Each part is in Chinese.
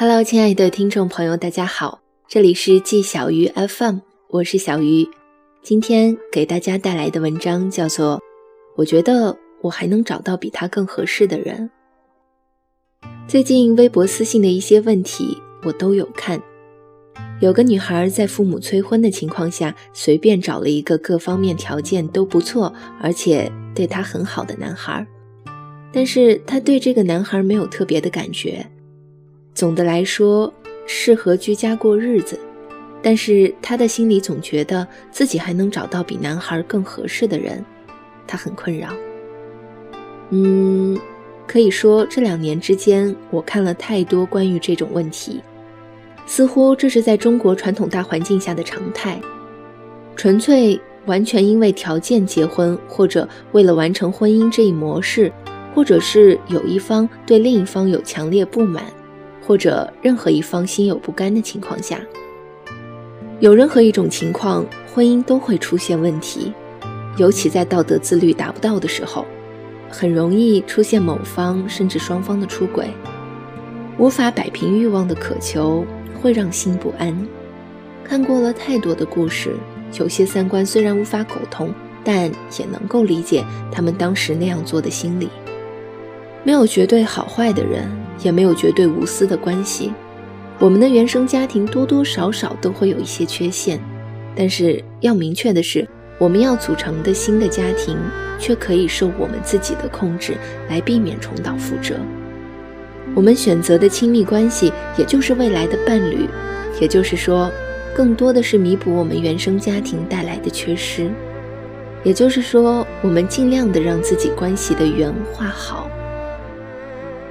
Hello，亲爱的听众朋友，大家好，这里是季小鱼 FM，我是小鱼。今天给大家带来的文章叫做《我觉得我还能找到比他更合适的人》。最近微博私信的一些问题我都有看。有个女孩在父母催婚的情况下，随便找了一个各方面条件都不错，而且对她很好的男孩，但是她对这个男孩没有特别的感觉。总的来说，适合居家过日子，但是他的心里总觉得自己还能找到比男孩更合适的人，他很困扰。嗯，可以说这两年之间，我看了太多关于这种问题，似乎这是在中国传统大环境下的常态。纯粹完全因为条件结婚，或者为了完成婚姻这一模式，或者是有一方对另一方有强烈不满。或者任何一方心有不甘的情况下，有任何一种情况，婚姻都会出现问题，尤其在道德自律达不到的时候，很容易出现某方甚至双方的出轨。无法摆平欲望的渴求会让心不安。看过了太多的故事，有些三观虽然无法苟同，但也能够理解他们当时那样做的心理。没有绝对好坏的人。也没有绝对无私的关系。我们的原生家庭多多少少都会有一些缺陷，但是要明确的是，我们要组成的新的家庭却可以受我们自己的控制，来避免重蹈覆辙。我们选择的亲密关系，也就是未来的伴侣，也就是说，更多的是弥补我们原生家庭带来的缺失。也就是说，我们尽量的让自己关系的圆画好。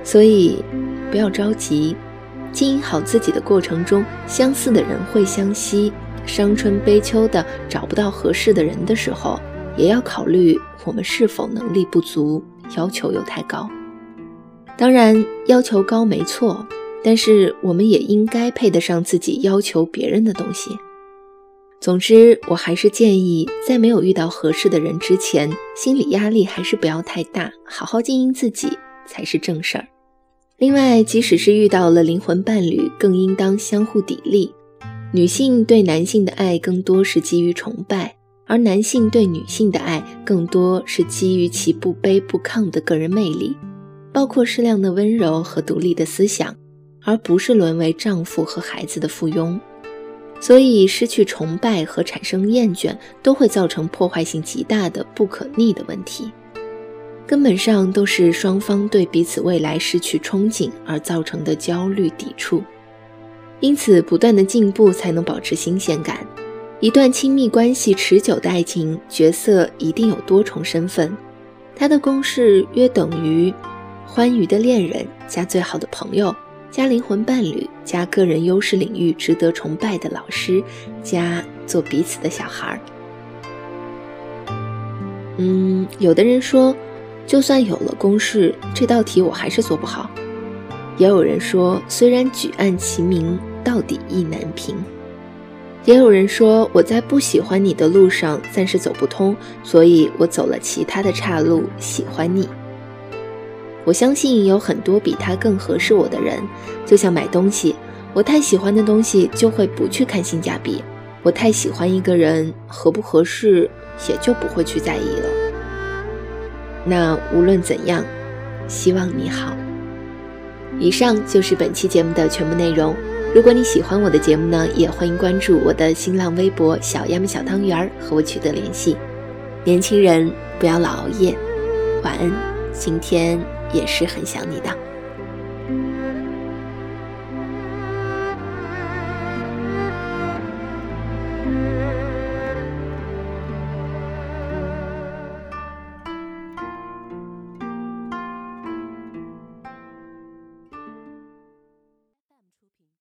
所以，不要着急，经营好自己的过程中，相似的人会相惜。伤春悲秋的找不到合适的人的时候，也要考虑我们是否能力不足，要求又太高。当然，要求高没错，但是我们也应该配得上自己要求别人的东西。总之，我还是建议，在没有遇到合适的人之前，心理压力还是不要太大，好好经营自己才是正事儿。另外，即使是遇到了灵魂伴侣，更应当相互砥砺。女性对男性的爱更多是基于崇拜，而男性对女性的爱更多是基于其不卑不亢的个人魅力，包括适量的温柔和独立的思想，而不是沦为丈夫和孩子的附庸。所以，失去崇拜和产生厌倦，都会造成破坏性极大的不可逆的问题。根本上都是双方对彼此未来失去憧憬而造成的焦虑抵触，因此不断的进步才能保持新鲜感。一段亲密关系持久的爱情角色一定有多重身份，它的公式约等于欢愉的恋人加最好的朋友加灵魂伴侣加个人优势领域值得崇拜的老师加做彼此的小孩儿。嗯，有的人说。就算有了公式，这道题我还是做不好。也有人说，虽然举案齐名，到底意难平。也有人说，我在不喜欢你的路上暂时走不通，所以我走了其他的岔路，喜欢你。我相信有很多比他更合适我的人。就像买东西，我太喜欢的东西就会不去看性价比；我太喜欢一个人，合不合适也就不会去在意了。那无论怎样，希望你好。以上就是本期节目的全部内容。如果你喜欢我的节目呢，也欢迎关注我的新浪微博“小杨小汤圆”和我取得联系。年轻人不要老熬夜，晚安。今天也是很想你的。